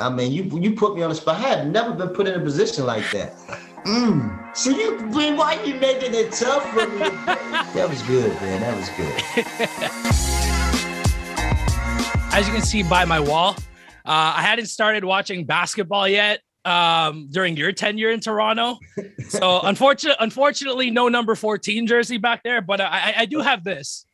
I mean, you you put me on the spot. I have never been put in a position like that. Mm. So you, why you making it tough for me? that was good, man. That was good. As you can see by my wall, uh, I hadn't started watching basketball yet um, during your tenure in Toronto. So unfortunately, unfortunately, no number 14 jersey back there, but I, I do have this.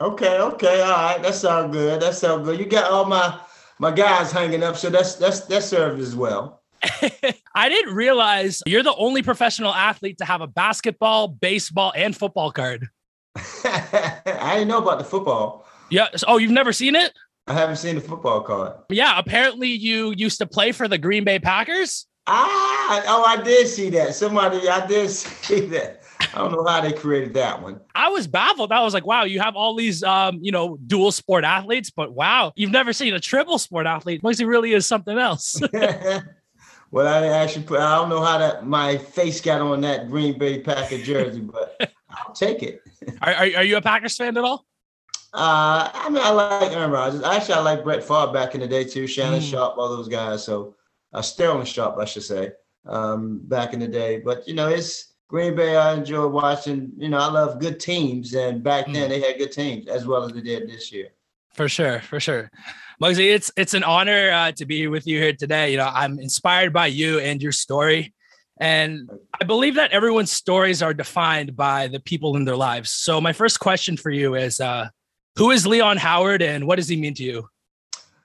Okay, okay, all right. That sounds good. That sounds good. You got all my my guys hanging up, so that's that's that served as well. I didn't realize you're the only professional athlete to have a basketball, baseball, and football card. I didn't know about the football. Yeah. Oh, you've never seen it? I haven't seen the football card. Yeah. Apparently, you used to play for the Green Bay Packers. Ah, oh, I did see that. Somebody, I did see that. I don't know how they created that one. I was baffled. I was like, wow, you have all these, um, you know, dual sport athletes, but wow, you've never seen a triple sport athlete. Moisey really is something else. well, I actually put, I don't know how that my face got on that Green Bay Packer jersey, but I'll take it. are, are, are you a Packers fan at all? Uh, I mean, I like Aaron Rodgers. Actually, I like Brett Favre back in the day too. Shannon mm. Sharpe, all those guys. So, uh, Sterling Sharpe, I should say, um, back in the day. But you know, it's Green Bay, I enjoy watching. You know, I love good teams, and back then mm. they had good teams as well as they did this year. For sure, for sure. Muggsy, it's it's an honor uh, to be with you here today. You know, I'm inspired by you and your story, and I believe that everyone's stories are defined by the people in their lives. So, my first question for you is, uh, who is Leon Howard, and what does he mean to you?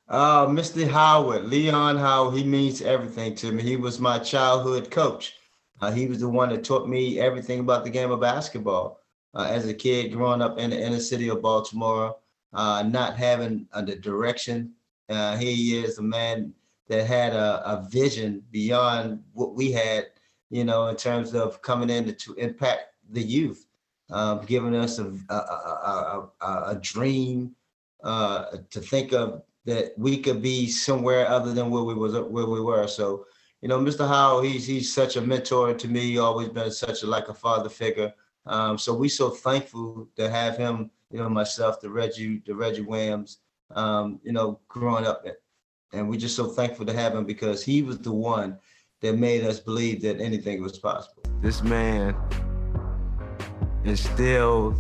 Uh, Mr. Howard, Leon Howard, he means everything to me. He was my childhood coach. Uh, he was the one that taught me everything about the game of basketball. Uh, as a kid growing up in the inner city of Baltimore, uh, not having uh, the direction, uh, he is a man that had a, a, vision beyond what we had, you know, in terms of coming in to, to impact the youth, um, giving us a, a, a dream uh, to think of that we could be somewhere other than where we was where we were. So you know, Mr. Howard, he's he's such a mentor to me. Always been such a like a father figure. Um, so we so thankful to have him. You know, myself, the Reggie, the Reggie Williams. Um, you know, growing up, and we're just so thankful to have him because he was the one that made us believe that anything was possible. This man instilled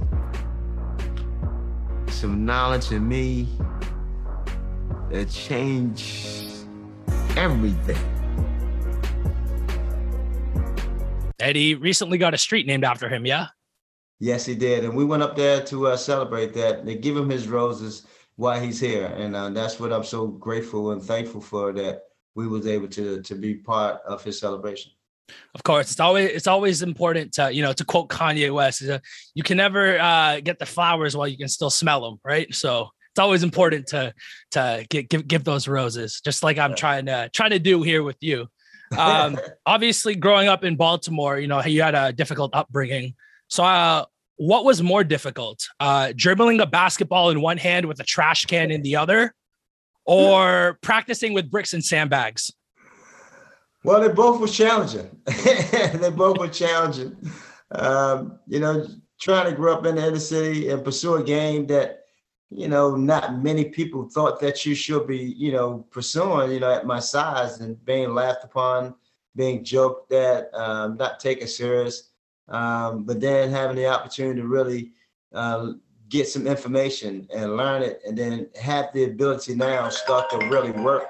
some knowledge in me that changed everything. Eddie recently got a street named after him, yeah? Yes, he did. And we went up there to uh, celebrate that. They give him his roses while he's here. And uh, that's what I'm so grateful and thankful for that we was able to to be part of his celebration. Of course, it's always it's always important to you know to quote Kanye West, uh, you can never uh, get the flowers while you can still smell them, right? So it's always important to to get, give give those roses, just like I'm trying to trying to do here with you. Um, obviously, growing up in Baltimore, you know, you had a difficult upbringing. So, uh, what was more difficult, uh, dribbling a basketball in one hand with a trash can in the other, or practicing with bricks and sandbags? Well, they both were challenging. they both were challenging. Um, you know, trying to grow up in the inner city and pursue a game that you know, not many people thought that you should be, you know, pursuing, you know, at my size and being laughed upon, being joked at, um, not taken serious. Um, but then having the opportunity to really uh, get some information and learn it, and then have the ability now start to really work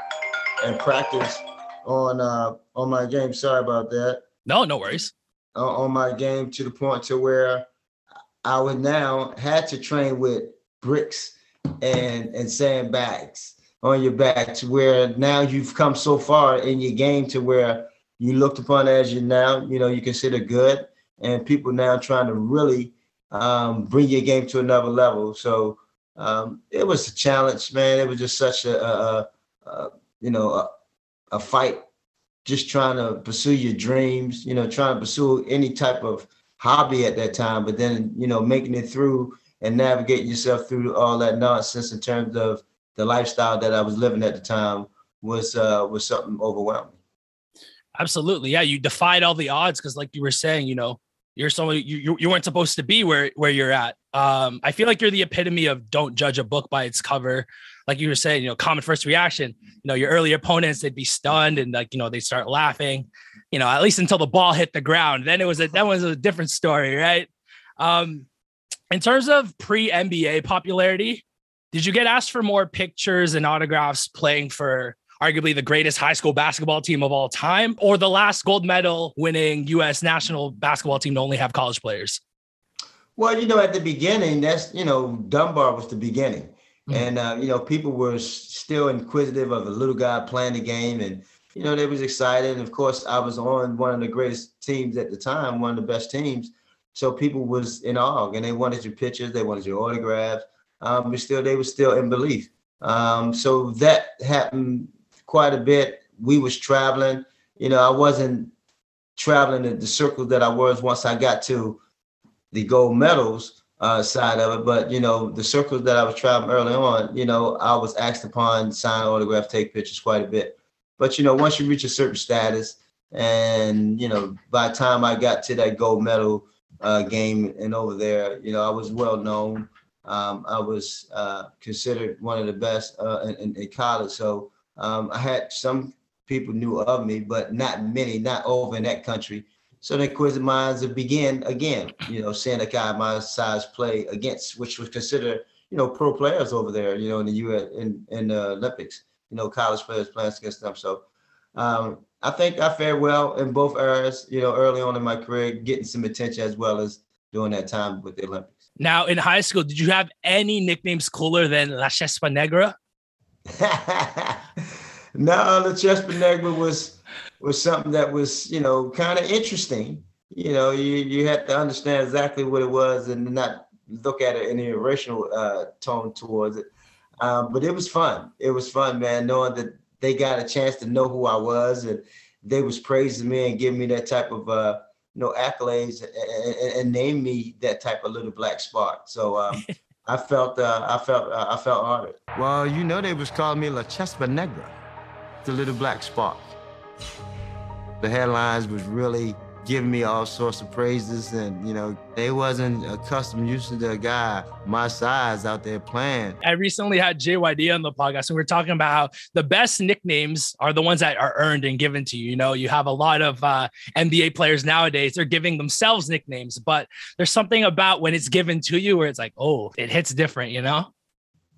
and practice on uh, on my game. Sorry about that. No, no worries. Uh, on my game to the point to where I would now had to train with bricks and and sandbags on your back to where now you've come so far in your game to where you looked upon as you now you know you consider good and people now trying to really um, bring your game to another level so um, it was a challenge, man. It was just such a, a, a you know a, a, fight, just trying to pursue your dreams. You know, trying to pursue any type of hobby at that time, but then you know making it through and navigating yourself through all that nonsense in terms of the lifestyle that I was living at the time was uh, was something overwhelming. Absolutely, yeah. You defied all the odds because, like you were saying, you know, you're someone you, you weren't supposed to be where where you're at. Um, I feel like you're the epitome of don't judge a book by its cover. Like you were saying, you know, common first reaction. You know, your early opponents they'd be stunned and like you know they start laughing. You know, at least until the ball hit the ground. Then it was a that was a different story, right? Um, in terms of pre NBA popularity, did you get asked for more pictures and autographs playing for arguably the greatest high school basketball team of all time, or the last gold medal winning U.S. national basketball team to only have college players? Well, you know, at the beginning, that's you know, Dunbar was the beginning, mm-hmm. and uh, you know, people were still inquisitive of the little guy playing the game, and you know, they was excited. And of course, I was on one of the greatest teams at the time, one of the best teams. So people was in awe, and they wanted your pictures, they wanted your autographs. Um, but still, they were still in belief. Um, so that happened quite a bit. We was traveling. You know, I wasn't traveling in the circles that I was once I got to the gold medals uh, side of it. But you know, the circles that I was traveling early on, you know, I was asked upon sign autograph, take pictures quite a bit. But you know, once you reach a certain status, and you know, by the time I got to that gold medal uh, game and over there, you know, I was well known. Um, I was uh, considered one of the best uh, in, in, college. So um, I had some people knew of me, but not many, not over in that country. So the inquisitive minds begin again, you know, seeing a guy my size play against, which was considered, you know, pro players over there, you know, in the U.S. in in the Olympics, you know, college players playing against them. So um, I think I fared well in both eras, you know, early on in my career, getting some attention as well as during that time with the Olympics. Now, in high school, did you have any nicknames cooler than La Chispa Negra? no, La Chispa Negra was was something that was, you know, kind of interesting. You know, you you had to understand exactly what it was and not look at it in a racial uh, tone towards it. Um, but it was fun. It was fun, man, knowing that they got a chance to know who I was and they was praising me and giving me that type of uh, you know accolades and, and, and name me that type of little black spark. So um, I felt uh, I felt uh, I felt honored. Well, you know they was calling me La Chispa Negra, the little black spark. The headlines was really giving me all sorts of praises and you know they wasn't accustomed used to a guy my size out there playing i recently had jyd on the podcast and we are talking about how the best nicknames are the ones that are earned and given to you you know you have a lot of uh, nba players nowadays they're giving themselves nicknames but there's something about when it's given to you where it's like oh it hits different you know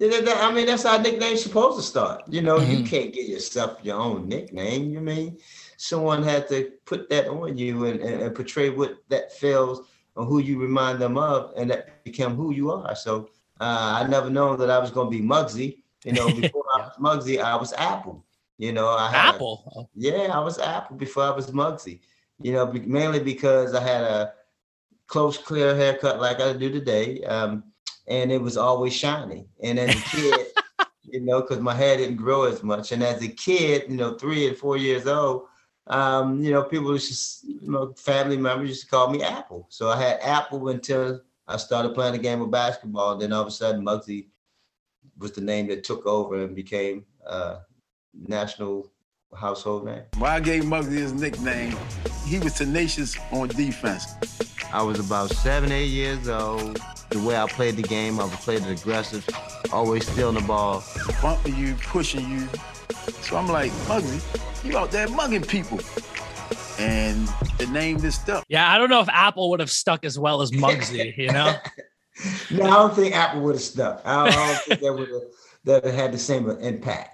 I mean, that's how nicknames supposed to start. You know, mm-hmm. you can't get yourself your own nickname. You mean someone had to put that on you and, and, and portray what that feels or who you remind them of, and that became who you are. So uh, I never known that I was going to be Muggsy. You know, before yeah. I was Muggsy, I was Apple. You know, I had Apple. Yeah, I was Apple before I was Muggsy. You know, mainly because I had a close, clear haircut like I do today, um, and it was always shiny. And as a kid, you know, because my hair didn't grow as much, and as a kid, you know, three and four years old, um, you know, people just, you know, family members used to call me Apple. So I had Apple until I started playing a game of basketball. Then all of a sudden, Muggsy was the name that took over and became uh, national household name. Why I gave Muggsy his nickname, he was tenacious on defense. I was about seven, eight years old. The way I played the game, I played it aggressive, always stealing the ball. Bumping you, pushing you. So I'm like, Muggsy, you out there mugging people. And the name just stuck. Yeah, I don't know if Apple would have stuck as well as Muggsy, you know? no, I don't think Apple would have stuck. I don't, I don't think that would have that had the same impact.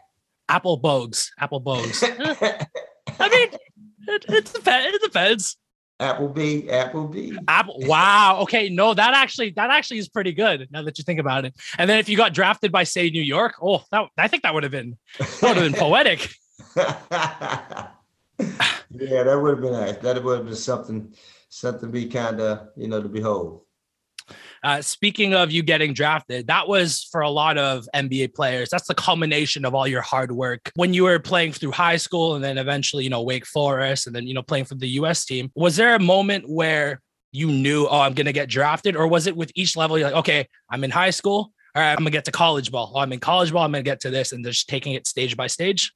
Apple Bogues. Apple Bogues. I mean, it, it, depends. it depends. Applebee, Applebee. Apple. Wow. Okay. No, that actually that actually is pretty good now that you think about it. And then if you got drafted by say New York, oh, that I think that would have been that would have been poetic. yeah, that would have been nice. That would have been something, something to be kind of, you know, to behold. Uh, speaking of you getting drafted, that was for a lot of NBA players. That's the culmination of all your hard work. When you were playing through high school and then eventually, you know, Wake Forest and then, you know, playing for the US team, was there a moment where you knew, oh, I'm going to get drafted? Or was it with each level, you're like, okay, I'm in high school. All right, I'm going to get to college ball. Oh, I'm in college ball. I'm going to get to this and just taking it stage by stage?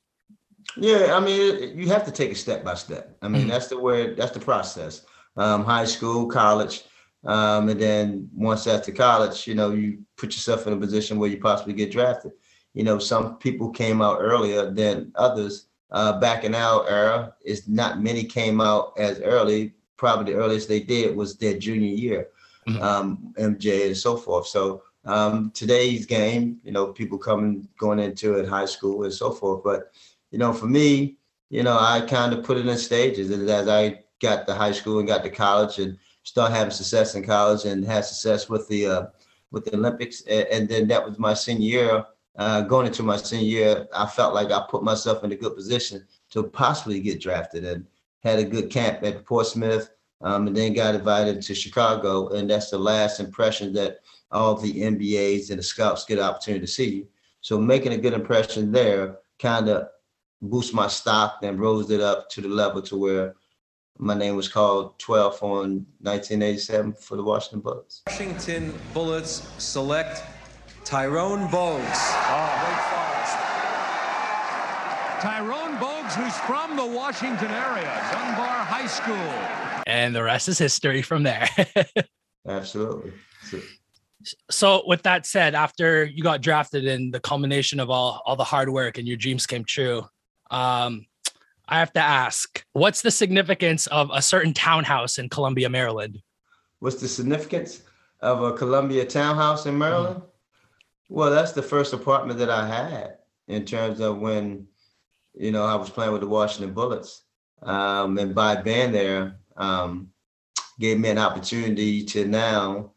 Yeah, I mean, you have to take it step by step. I mean, mm-hmm. that's the way, that's the process. Um, high school, college, um, and then once after college, you know, you put yourself in a position where you possibly get drafted. You know, some people came out earlier than others. Uh, back in our era, is not many came out as early. Probably the earliest they did was their junior year, mm-hmm. um, MJ and so forth. So um, today's game, you know, people coming going into it high school and so forth. But you know, for me, you know, I kind of put it in stages. As I got to high school and got to college and start having success in college and had success with the uh, with the Olympics. And, and, then that was my senior year. Uh, going into my senior year, I felt like I put myself in a good position to possibly get drafted and had a good camp at Portsmouth. Um, and then got invited to Chicago, and that's the last impression that all the NBAs and the scouts get an opportunity to see. So making a good impression there kind of boost my stock and rose it up to the level to where my name was called 12 on 1987 for the Washington Bullets. Washington Bullets select Tyrone Bogues. Oh, Wake Forest. Tyrone Bogues, who's from the Washington area, Dunbar High School. And the rest is history from there. Absolutely. So, so with that said, after you got drafted and the culmination of all all the hard work and your dreams came true, um, I have to ask, what's the significance of a certain townhouse in Columbia, Maryland? What's the significance of a Columbia townhouse in Maryland? Mm-hmm. Well, that's the first apartment that I had in terms of when, you know, I was playing with the Washington Bullets. Um, and by being there, um, gave me an opportunity to now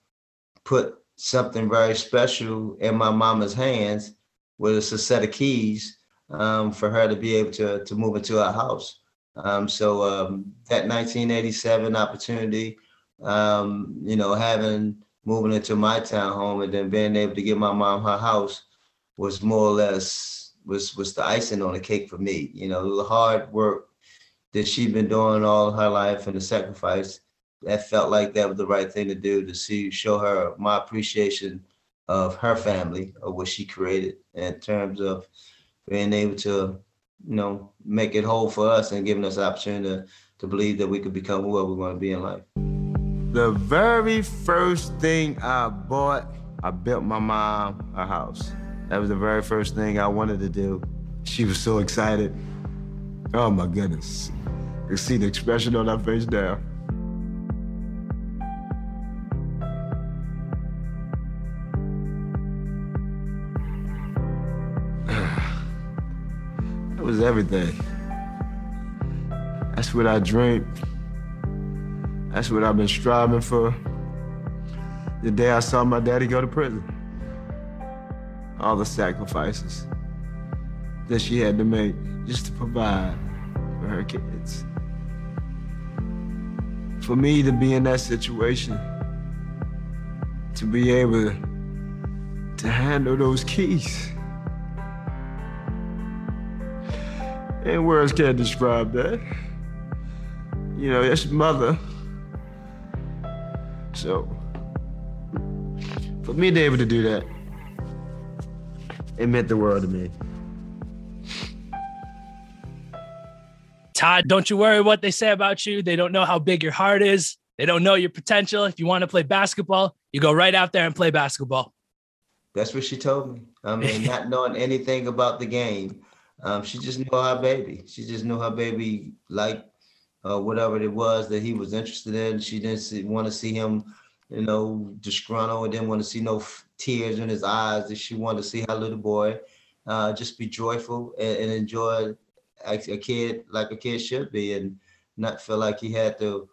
put something very special in my mama's hands with a set of keys um, for her to be able to to move into our house. Um, so um, that 1987 opportunity, um, you know, having moving into my town home and then being able to give my mom her house was more or less was was the icing on the cake for me. You know, the hard work that she'd been doing all her life and the sacrifice. That felt like that was the right thing to do to see show her my appreciation of her family of what she created in terms of being able to, you know, make it whole for us and giving us the opportunity to, to believe that we could become whoever we want to be in life. The very first thing I bought, I built my mom a house. That was the very first thing I wanted to do. She was so excited. Oh my goodness. You see the expression on her face now. Was everything. That's what I dreamed. That's what I've been striving for. The day I saw my daddy go to prison. All the sacrifices that she had to make just to provide for her kids. For me to be in that situation, to be able to handle those keys. And words can't describe that. You know, it's mother. So, for me to be able to do that, it meant the world to me. Todd, don't you worry what they say about you. They don't know how big your heart is. They don't know your potential. If you want to play basketball, you go right out there and play basketball. That's what she told me. I mean, not knowing anything about the game, um, she just knew her baby. She just knew her baby like uh, whatever it was that he was interested in. She didn't want to see him, you know, disgruntled. Didn't want to see no f- tears in his eyes. She wanted to see her little boy uh, just be joyful and, and enjoy a, a, kid like a kid should be, and not feel like he had to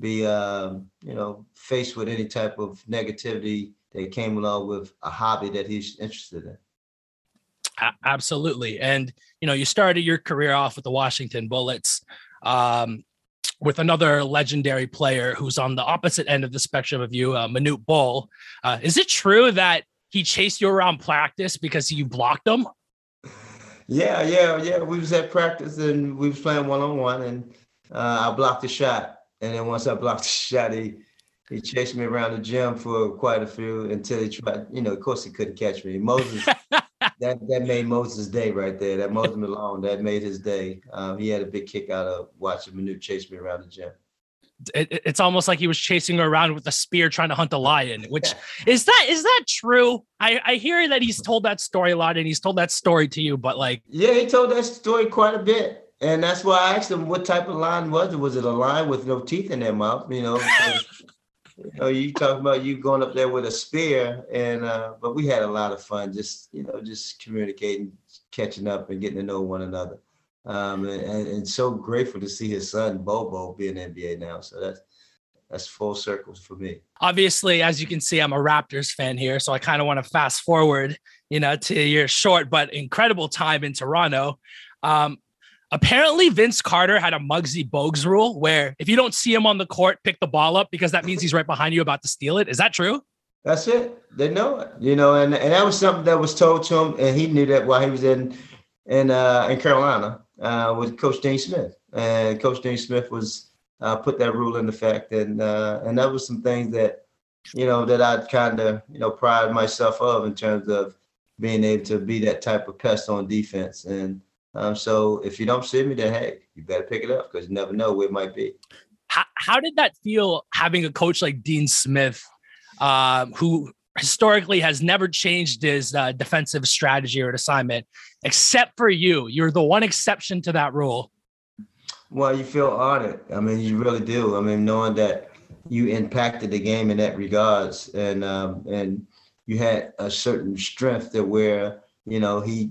be, um, you know, faced with any type of negativity that came along with a hobby that he's interested in absolutely. And you know, you started your career off with the Washington Bullets. Um, with another legendary player who's on the opposite end of the spectrum of you, uh, Manute Bol. Uh, is it true that he chased you around practice because you blocked him? Yeah, yeah, yeah. We was at practice and we was playing one on one, and uh, I blocked the shot. And then once I blocked the shot, he he chased me around the gym for quite a few until he tried. You know, of course, he couldn't catch me. Moses, that that made Moses' day right there. That Moses Malone, that made his day. Um, he had a big kick out of watching Manute chase me around the gym. It, it's almost like he was chasing her around with a spear trying to hunt a lion which is that is that true I, I hear that he's told that story a lot and he's told that story to you but like yeah he told that story quite a bit and that's why i asked him what type of lion was it was it a lion with no teeth in their mouth you know you know you talking about you going up there with a spear and uh but we had a lot of fun just you know just communicating catching up and getting to know one another um, and, and, so grateful to see his son Bol Bol be in NBA now. So that's that's full circles for me. Obviously, as you can see, I'm a Raptors fan here, so I kind of want to fast forward, you know, to your short but incredible time in Toronto. Um, apparently, Vince Carter had a Muggsy Bogues rule where if you don't see him on the court, pick the ball up because that means he's right behind you about to steal it. Is that true? That's it. They know it, you know, and, and that was something that was told to him, and he knew that while he was in in uh, in Carolina uh, with Coach Dean Smith, and Coach Dean Smith was uh, put that rule in effect, and uh, and that was some things that you know that I kind of you know pride myself of in terms of being able to be that type of pest on defense, and um, so if you don't see me, then hey, you better pick it up because you never know where it might be. How, how did that feel having a coach like Dean Smith, um, who historically has never changed his uh, defensive strategy or assignment, except for you. You're the one exception to that rule. Well, you feel honored. I mean, you really do. I mean, knowing that you impacted the game in that regards, and um, and you had a certain strength that where you know he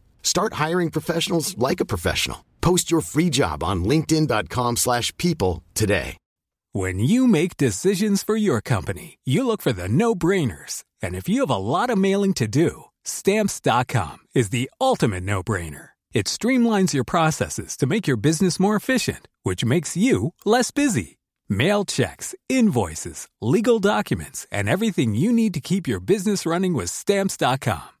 Start hiring professionals like a professional. Post your free job on linkedin.com/people today. When you make decisions for your company, you look for the no-brainers. And if you have a lot of mailing to do, stamps.com is the ultimate no-brainer. It streamlines your processes to make your business more efficient, which makes you less busy. Mail checks, invoices, legal documents, and everything you need to keep your business running with stamps.com.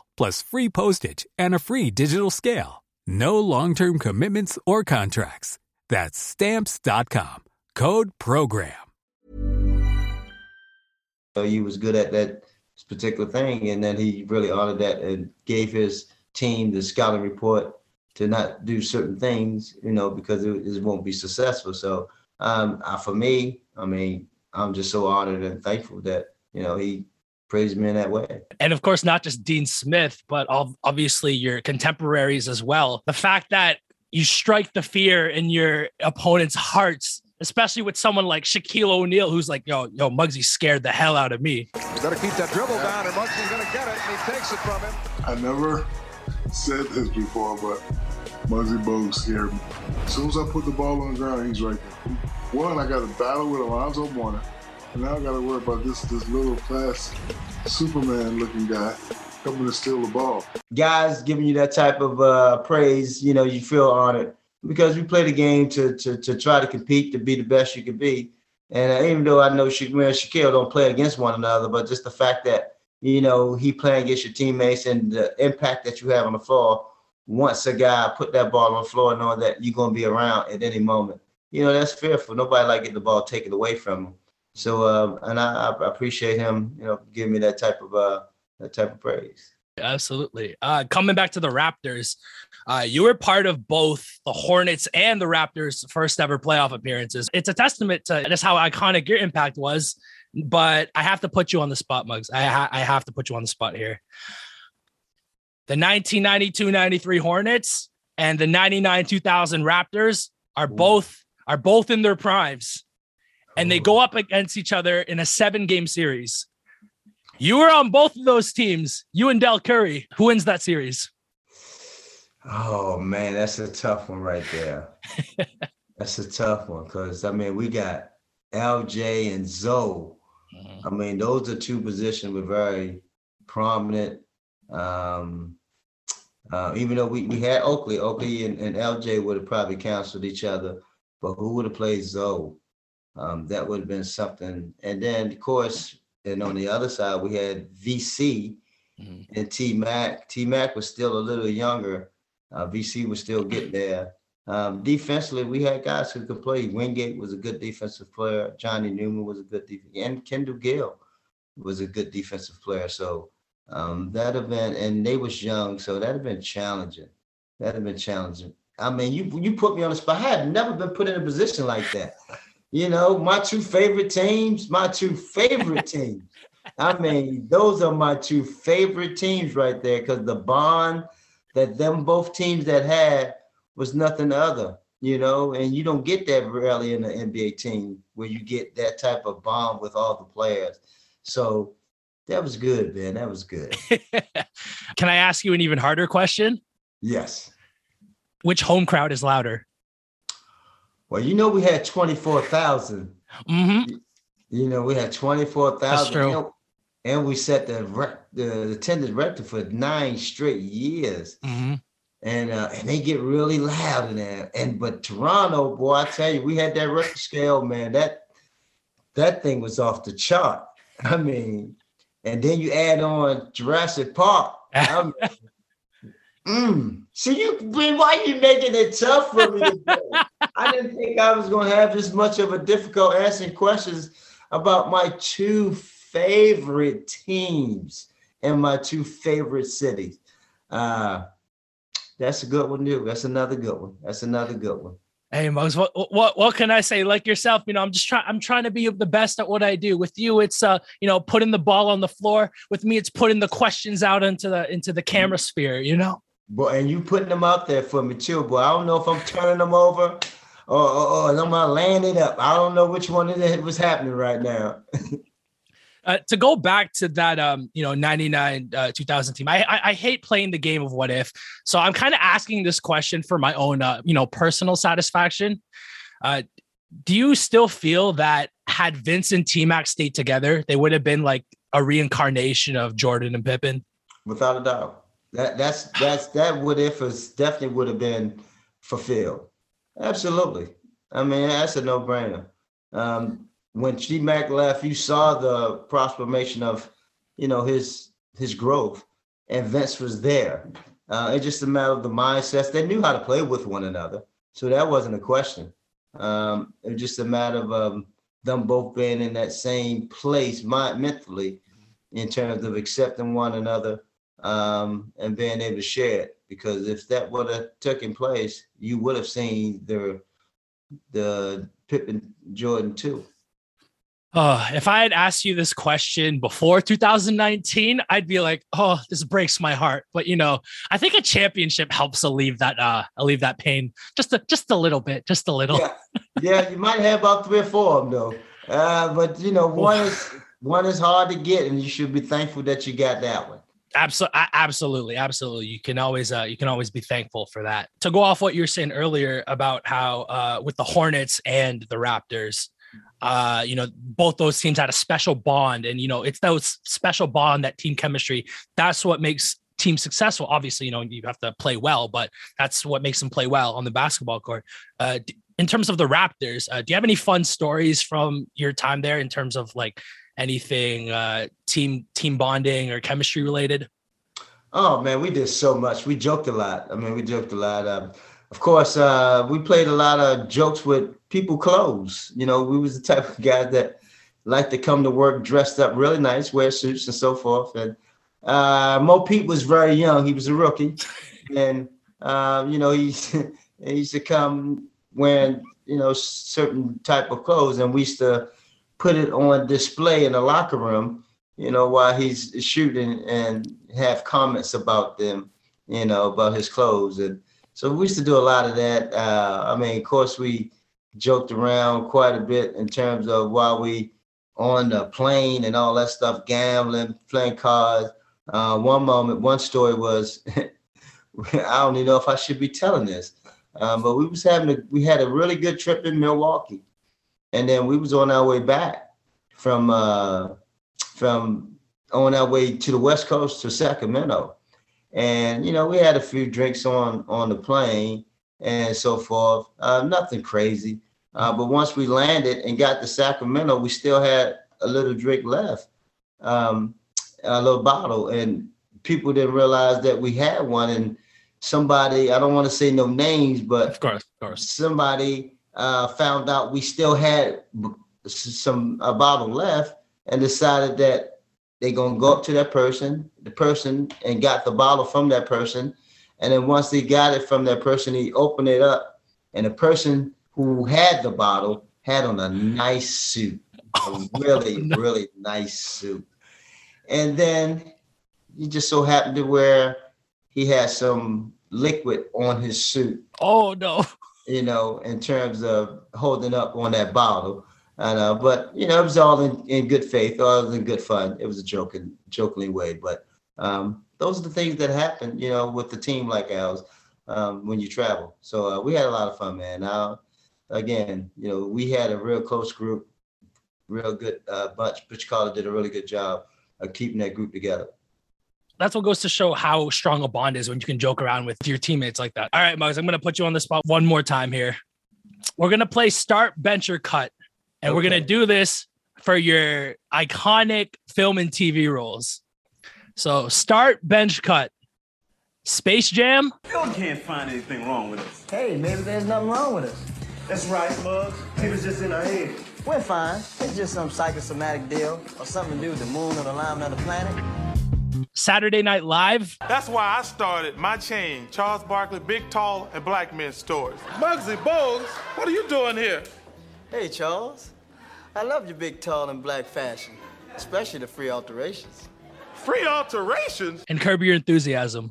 plus free postage and a free digital scale. No long-term commitments or contracts. That's stamps.com. Code program. He was good at that particular thing and then he really honored that and gave his team the scouting report to not do certain things, you know, because it, it won't be successful. So um, uh, for me, I mean, I'm just so honored and thankful that you know he praised me in that way. And of course, not just Dean Smith, but obviously your contemporaries as well. The fact that you strike the fear in your opponent's hearts, especially with someone like Shaquille O'Neal, who's like, yo, yo, Muggsy scared the hell out of me. You better keep that dribble down, and Muggsy's gonna get it, and he takes it from him. I never said this before, but Muggsy Bogues scared me. As soon as I put the ball on the ground, he's right there. One, I got a battle with Alonzo Mourning. And now I got to worry about this this little fast Superman looking guy coming to steal the ball. Guys giving you that type of uh, praise, you know, you feel honored because we play the game to, to, to try to compete to be the best you can be. And uh, even though I know Shaquille and Shaquille don't play against one another, but just the fact that you know, he playing against your teammates and the impact that you have on the floor. Once a guy put that ball on the floor, knowing that you're gonna be around at any moment, you know that's fearful. Nobody like getting the ball taken away from them. So, uh, and I, I appreciate him, you know, giving me that type of uh, that type of praise. Absolutely. Uh, coming back to the Raptors, uh, you were part of both the Hornets and the Raptors' first ever playoff appearances. It's a testament to just how iconic your impact was. But I have to put you on the spot, Mugs. I, ha- I have to put you on the spot here. The 1992-93 Hornets and the 99-2000 Raptors are both are both in their primes, and they go up against each other in a seven-game series. You were on both of those teams. You and Dell Curry. Who wins that series? Oh man, that's a tough one right there. that's a tough one because I mean we got LJ and Zo. I mean those are two positions were very prominent. Um, uh, even though we, we had Oakley, Oakley and, and LJ would have probably counseled each other, but who would have played Zo? Um, that would have been something. And then of course, and on the other side we had VC and T Mac. T Mac was still a little younger. Uh, VC was still getting there. Um, defensively, we had guys who could play. Wingate was a good defensive player. Johnny Newman was a good defense, and Kendall Gill was a good defensive player. So um, that event, and they was young, so that'd have been challenging. That'd have been challenging. I mean, you you put me on the spot. I had never been put in a position like that. You know, my two favorite teams, my two favorite teams. I mean, those are my two favorite teams right there because the bond that them both teams that had was nothing other, you know, and you don't get that rarely in an NBA team where you get that type of bond with all the players. So that was good, man. That was good. Can I ask you an even harder question? Yes. Which home crowd is louder? Well, you know, we had 24,000. Mm-hmm. You know, we had 24,000. And, and we set the, rec- the attendance record for nine straight years. Mm-hmm. And uh, and they get really loud in there. And but Toronto, boy, I tell you, we had that record scale, man. That that thing was off the chart. I mean, and then you add on Jurassic Park. I mean, mm. See, you man, why you making it tough for me? I didn't think I was gonna have this much of a difficult asking questions about my two favorite teams and my two favorite cities. Uh, that's a good one, too. That's another good one. That's another good one. Hey, Muggs, what, what what can I say? Like yourself, you know, I'm just trying. I'm trying to be the best at what I do. With you, it's uh, you know, putting the ball on the floor. With me, it's putting the questions out into the into the camera sphere. You know. Boy, and you putting them out there for me too, boy. I don't know if I'm turning them over or, or, or I'm gonna land it up. I don't know which one of it was happening right now. Uh, to go back to that, um, you know, 99, uh, 2000 team, I, I, I hate playing the game of what if. So I'm kind of asking this question for my own, uh, you know, personal satisfaction. Uh, do you still feel that had Vince and T Mac stayed together, they would have been like a reincarnation of Jordan and Pippen? Without a doubt. That that's that's that what if is definitely would have been fulfilled. Absolutely. I mean, that's a no-brainer. Um, when T Mac left, you saw the transformation of, you know, his his growth, and Vince was there. Uh, it's just a matter of the mindsets. They knew how to play with one another, so that wasn't a question. Um, it was just a matter of um, them both being in that same place mind, mentally, in terms of accepting one another um, and being able to share it. Because if that would have taken place, you would have seen the the Pippen Jordan too. Oh, if I had asked you this question before 2019, I'd be like, "Oh, this breaks my heart." But you know, I think a championship helps alleviate that uh alleviate that pain just a just a little bit, just a little. Yeah, yeah you might have about three or four of them though. Uh, but you know, one is one is hard to get, and you should be thankful that you got that one. Absolutely, absolutely, absolutely. You can always, uh, you can always be thankful for that. To go off what you were saying earlier about how uh, with the Hornets and the Raptors, uh, you know, both those teams had a special bond, and you know, it's that special bond, that team chemistry. That's what makes teams successful. Obviously, you know, you have to play well, but that's what makes them play well on the basketball court. Uh, in terms of the Raptors, uh, do you have any fun stories from your time there in terms of like anything uh, team team bonding or chemistry related? Oh man, we did so much. We joked a lot. I mean, we joked a lot. Um, of course, uh, we played a lot of jokes with people clothes. You know, we was the type of guys that like to come to work dressed up really nice, wear suits and so forth. And uh, Mo Pete was very young; he was a rookie, and uh, you know he he used to come wearing you know certain type of clothes, and we used to put it on display in the locker room, you know, while he's shooting and have comments about them, you know, about his clothes. And so we used to do a lot of that. Uh, I mean, of course, we joked around quite a bit in terms of while we on the plane and all that stuff, gambling, playing cards. Uh, one moment, one story was, I don't even know if I should be telling this, um, but we was having a, we had a really good trip in Milwaukee, and then we was on our way back from uh, from on our way to the West Coast to Sacramento, and you know we had a few drinks on on the plane and so forth. Uh, nothing crazy, uh, but once we landed and got to Sacramento, we still had a little drink left, um, a little bottle, and people didn't realize that we had one. And somebody, I don't want to say no names, but of course, of course, somebody uh, found out we still had some a bottle left and decided that they're gonna go up to that person, the person, and got the bottle from that person. And then once they got it from that person, he opened it up, and the person who had the bottle had on a nice suit, a really, really nice suit. And then he just so happened to wear he had some liquid on his suit. Oh no. You know, in terms of holding up on that bottle. And uh, but you know, it was all in, in good faith, all in good fun. It was a joking, jokingly way. But um, those are the things that happen, you know, with the team like ours um, when you travel. So uh, we had a lot of fun, man. Now, again, you know, we had a real close group, real good uh, bunch. Butch Carter did a really good job of keeping that group together that's what goes to show how strong a bond is when you can joke around with your teammates like that. All right, Muggs, I'm going to put you on the spot one more time here. We're going to play start, bench, or cut. And okay. we're going to do this for your iconic film and TV roles. So start, bench, cut. Space Jam. Still can't find anything wrong with us. Hey, maybe there's nothing wrong with us. That's right, Muggs. Maybe it's just in our head. We're fine. It's just some psychosomatic deal or something to do with the moon or the alignment of the planet. Saturday Night Live. That's why I started my chain, Charles Barkley Big Tall and Black Men Stores. Muggsy Bogues, what are you doing here? Hey, Charles. I love your big, tall, and black fashion, especially the free alterations. Free alterations? And curb your enthusiasm.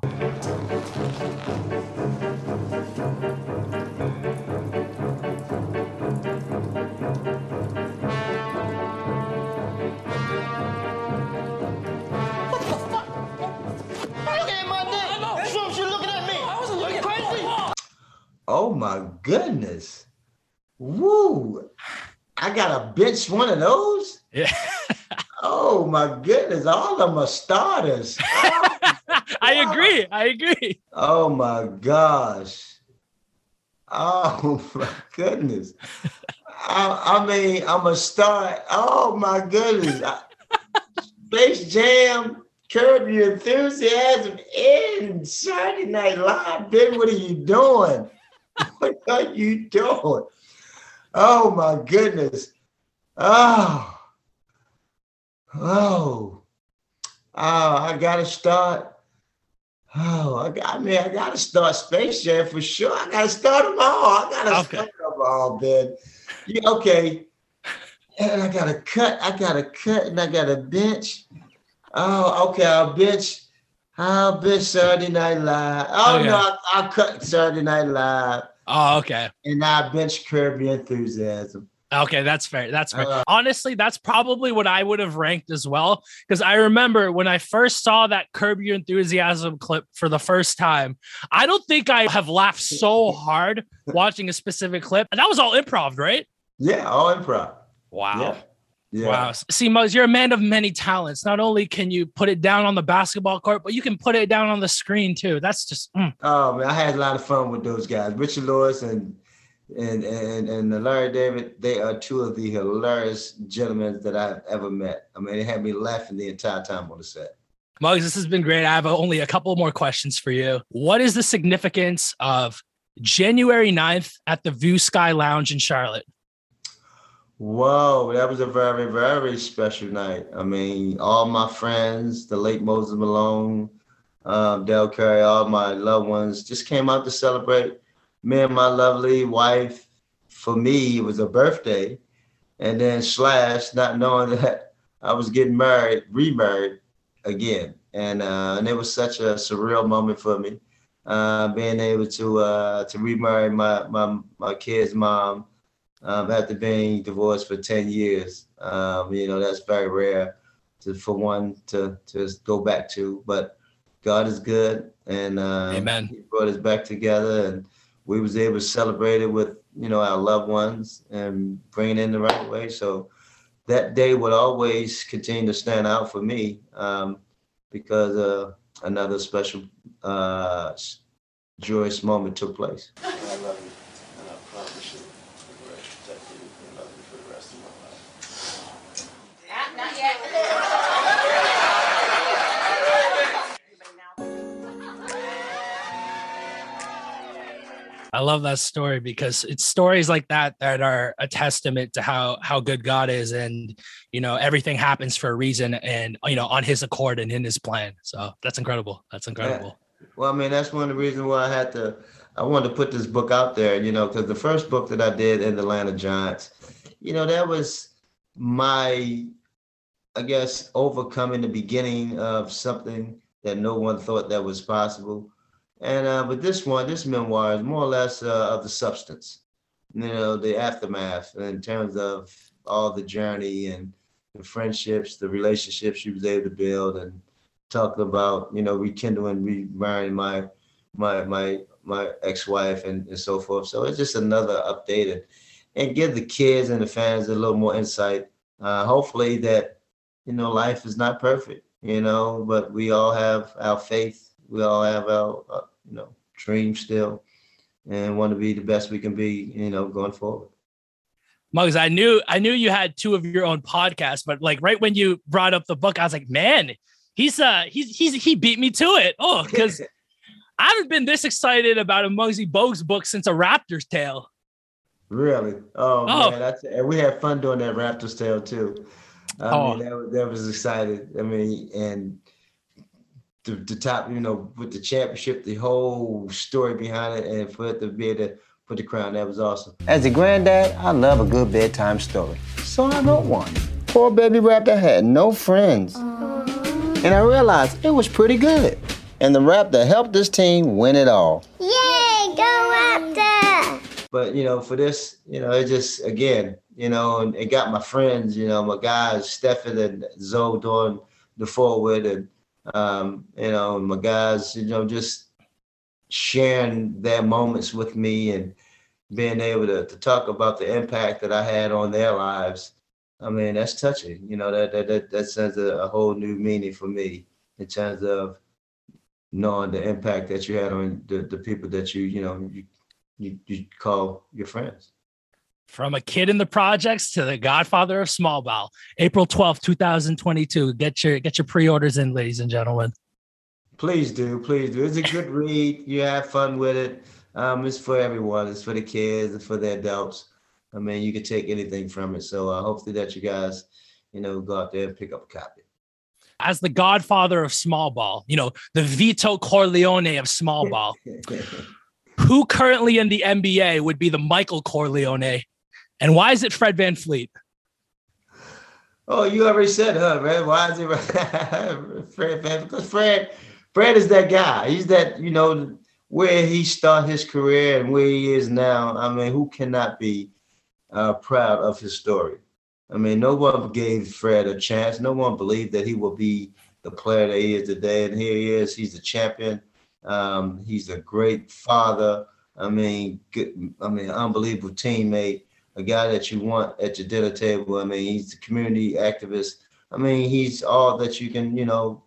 Bench one of those? Yeah. oh my goodness. All of them are starters. Oh, I agree. I agree. Oh my gosh. Oh my goodness. I, I, mean, I'm a start. Oh my goodness. Space Jam, Curb Your Enthusiasm, and Saturday Night Live. Ben, what are you doing? what are you doing? Oh my goodness. Oh. Oh. Oh, I gotta start. Oh, I, got, I mean, I gotta start Space Jam for sure. I gotta start them all. I gotta okay. start them all, Ben. Yeah, okay. And I gotta cut. I gotta cut, and I gotta bench. Oh, okay. I'll bench. I'll bench Saturday Night Live. Oh okay. no, I, I'll cut Saturday Night Live. Oh, okay. And I bench Curb Your Enthusiasm. Okay, that's fair. That's fair. Uh, Honestly, that's probably what I would have ranked as well. Because I remember when I first saw that Curb Your Enthusiasm clip for the first time, I don't think I have laughed so hard watching a specific clip. And that was all improv, right? Yeah, all improv. Wow. Yeah. Yeah. Wow. See, Muggs, you're a man of many talents. Not only can you put it down on the basketball court, but you can put it down on the screen too. That's just. Mm. Oh man, I had a lot of fun with those guys, Richard Lewis and and and and Larry David. They are two of the hilarious gentlemen that I've ever met. I mean, they had me laughing the entire time on the set. Muggs, this has been great. I have only a couple more questions for you. What is the significance of January 9th at the View Sky Lounge in Charlotte? Whoa, that was a very, very special night. I mean, all my friends, the late Moses Malone, um, Dell Curry, all my loved ones just came out to celebrate me and my lovely wife. For me, it was a birthday. And then slash, not knowing that I was getting married, remarried again. And uh, and it was such a surreal moment for me. Uh, being able to uh, to remarry my my my kid's mom um, after being divorced for 10 years. Um, you know, that's very rare to, for one to, to go back to, but God is good. And uh, Amen. he brought us back together and we was able to celebrate it with, you know, our loved ones and bring it in the right way. So that day would always continue to stand out for me um, because uh, another special uh, joyous moment took place. I love that story because it's stories like that that are a testament to how how good God is, and you know everything happens for a reason, and you know on His accord and in His plan. So that's incredible. That's incredible. Yeah. Well, I mean, that's one of the reasons why I had to. I wanted to put this book out there, you know, because the first book that I did in the Land of Giants, you know, that was my, I guess, overcoming the beginning of something that no one thought that was possible and uh, but this one, this memoir is more or less uh, of the substance, you know, the aftermath in terms of all the journey and the friendships, the relationships she was able to build, and talking about you know rekindling, remarrying my my my my ex-wife and, and so forth. So it's just another updated and give the kids and the fans a little more insight. Uh, hopefully that you know life is not perfect, you know, but we all have our faith. We all have our uh, you know, dream still and want to be the best we can be, you know, going forward. Muggs, I knew I knew you had two of your own podcasts, but like right when you brought up the book, I was like, man, he's uh he's he's he beat me to it. Oh, because I haven't been this excited about a Muggsy Bogues book since a Raptor's Tale. Really? Oh, oh. man, that's and we had fun doing that Raptor's Tale too. I oh. mean, that was, that was excited. I mean, and the, the top, you know, with the championship, the whole story behind it, and for it to be able to put the crown, that was awesome. As a granddad, I love a good bedtime story. So I wrote one. Poor baby raptor had no friends. And I realized it was pretty good. And the raptor helped this team win it all. Yay, go raptor! But, you know, for this, you know, it just, again, you know, and it got my friends, you know, my guys, Stephen and Zo doing the foreword and um, you know, my guys, you know, just sharing their moments with me and being able to, to talk about the impact that I had on their lives. I mean, that's touching. You know, that that that, that sends a, a whole new meaning for me in terms of knowing the impact that you had on the, the people that you, you know, you, you, you call your friends. From a kid in the projects to the godfather of small ball. April 12th, 2022. Get your get your pre-orders in, ladies and gentlemen. Please do, please do. It's a good read. You have fun with it. Um, it's for everyone. It's for the kids and for the adults. I mean, you can take anything from it. So uh, hopefully that you guys, you know, go out there and pick up a copy. As the godfather of small ball, you know, the Vito Corleone of small ball. who currently in the NBA would be the Michael Corleone and why is it Fred VanVleet? Oh, you already said huh, man. Why is it Fred Van? Because Fred, Fred is that guy. He's that, you know, where he started his career and where he is now. I mean, who cannot be uh, proud of his story? I mean, no one gave Fred a chance. No one believed that he would be the player that he is today. And here he is. He's a champion. Um, he's a great father. I mean, good, I mean, unbelievable teammate a guy that you want at your dinner table. I mean, he's a community activist. I mean, he's all that you can, you know,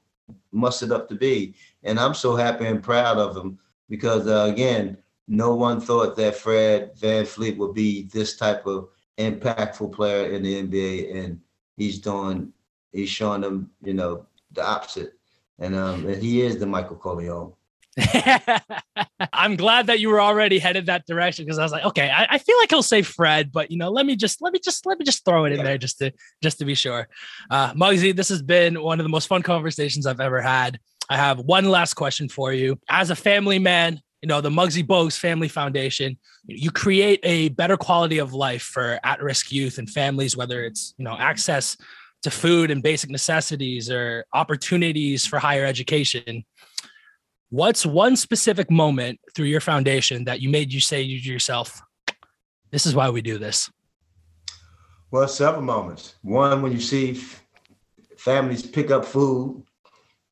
muster up to be. And I'm so happy and proud of him because, uh, again, no one thought that Fred VanVleet would be this type of impactful player in the NBA. And he's doing, he's showing them, you know, the opposite. And, um, and he is the Michael Corleone. I'm glad that you were already headed that direction because I was like, okay, I, I, feel like he'll say Fred, but you know, let me just let me just let me just throw it in there just to just to be sure. Uh Muggsy, this has been one of the most fun conversations I've ever had. I have one last question for you. As a family man, you know, the Muggsy Bogues Family Foundation, you create a better quality of life for at-risk youth and families, whether it's, you know, access to food and basic necessities or opportunities for higher education what's one specific moment through your foundation that you made you say to yourself, this is why we do this? Well, several moments. One, when you see families pick up food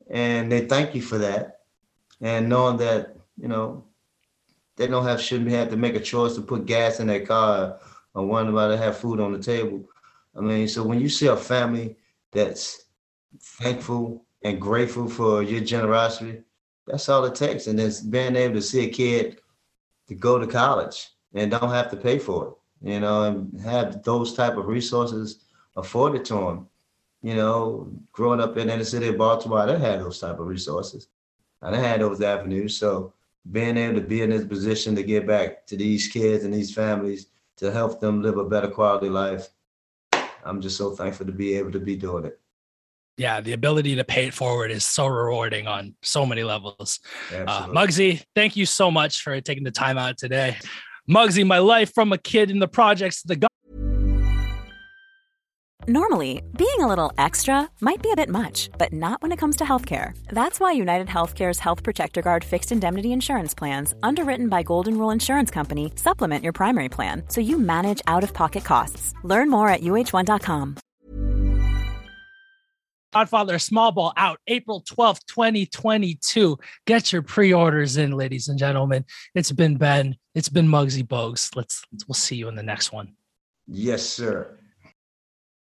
and they thank you for that, and knowing that, you know, they don't have shouldn't have to make a choice to put gas in their car or wonder about to have food on the table. I mean, so when you see a family that's thankful and grateful for your generosity, that's all it takes. And it's being able to see a kid to go to college and don't have to pay for it, you know, and have those type of resources afforded to them. You know, growing up in the city of Baltimore, I didn't have those type of resources. I didn't have those avenues. So being able to be in this position to get back to these kids and these families to help them live a better quality life, I'm just so thankful to be able to be doing it yeah, the ability to pay it forward is so rewarding on so many levels. Uh, Muggsy, thank you so much for taking the time out today. Muggsy, my life from a kid in the projects to the Normally, being a little extra might be a bit much, but not when it comes to healthcare. That's why United Healthcare's Health Protector Guard fixed indemnity insurance plans, underwritten by Golden Rule Insurance Company, supplement your primary plan so you manage out of pocket costs. Learn more at uh1.com. Godfather Small Ball out April 12th, 2022. Get your pre-orders in, ladies and gentlemen. It's been Ben. It's been Muggsy Bogues. Let's we'll see you in the next one. Yes, sir.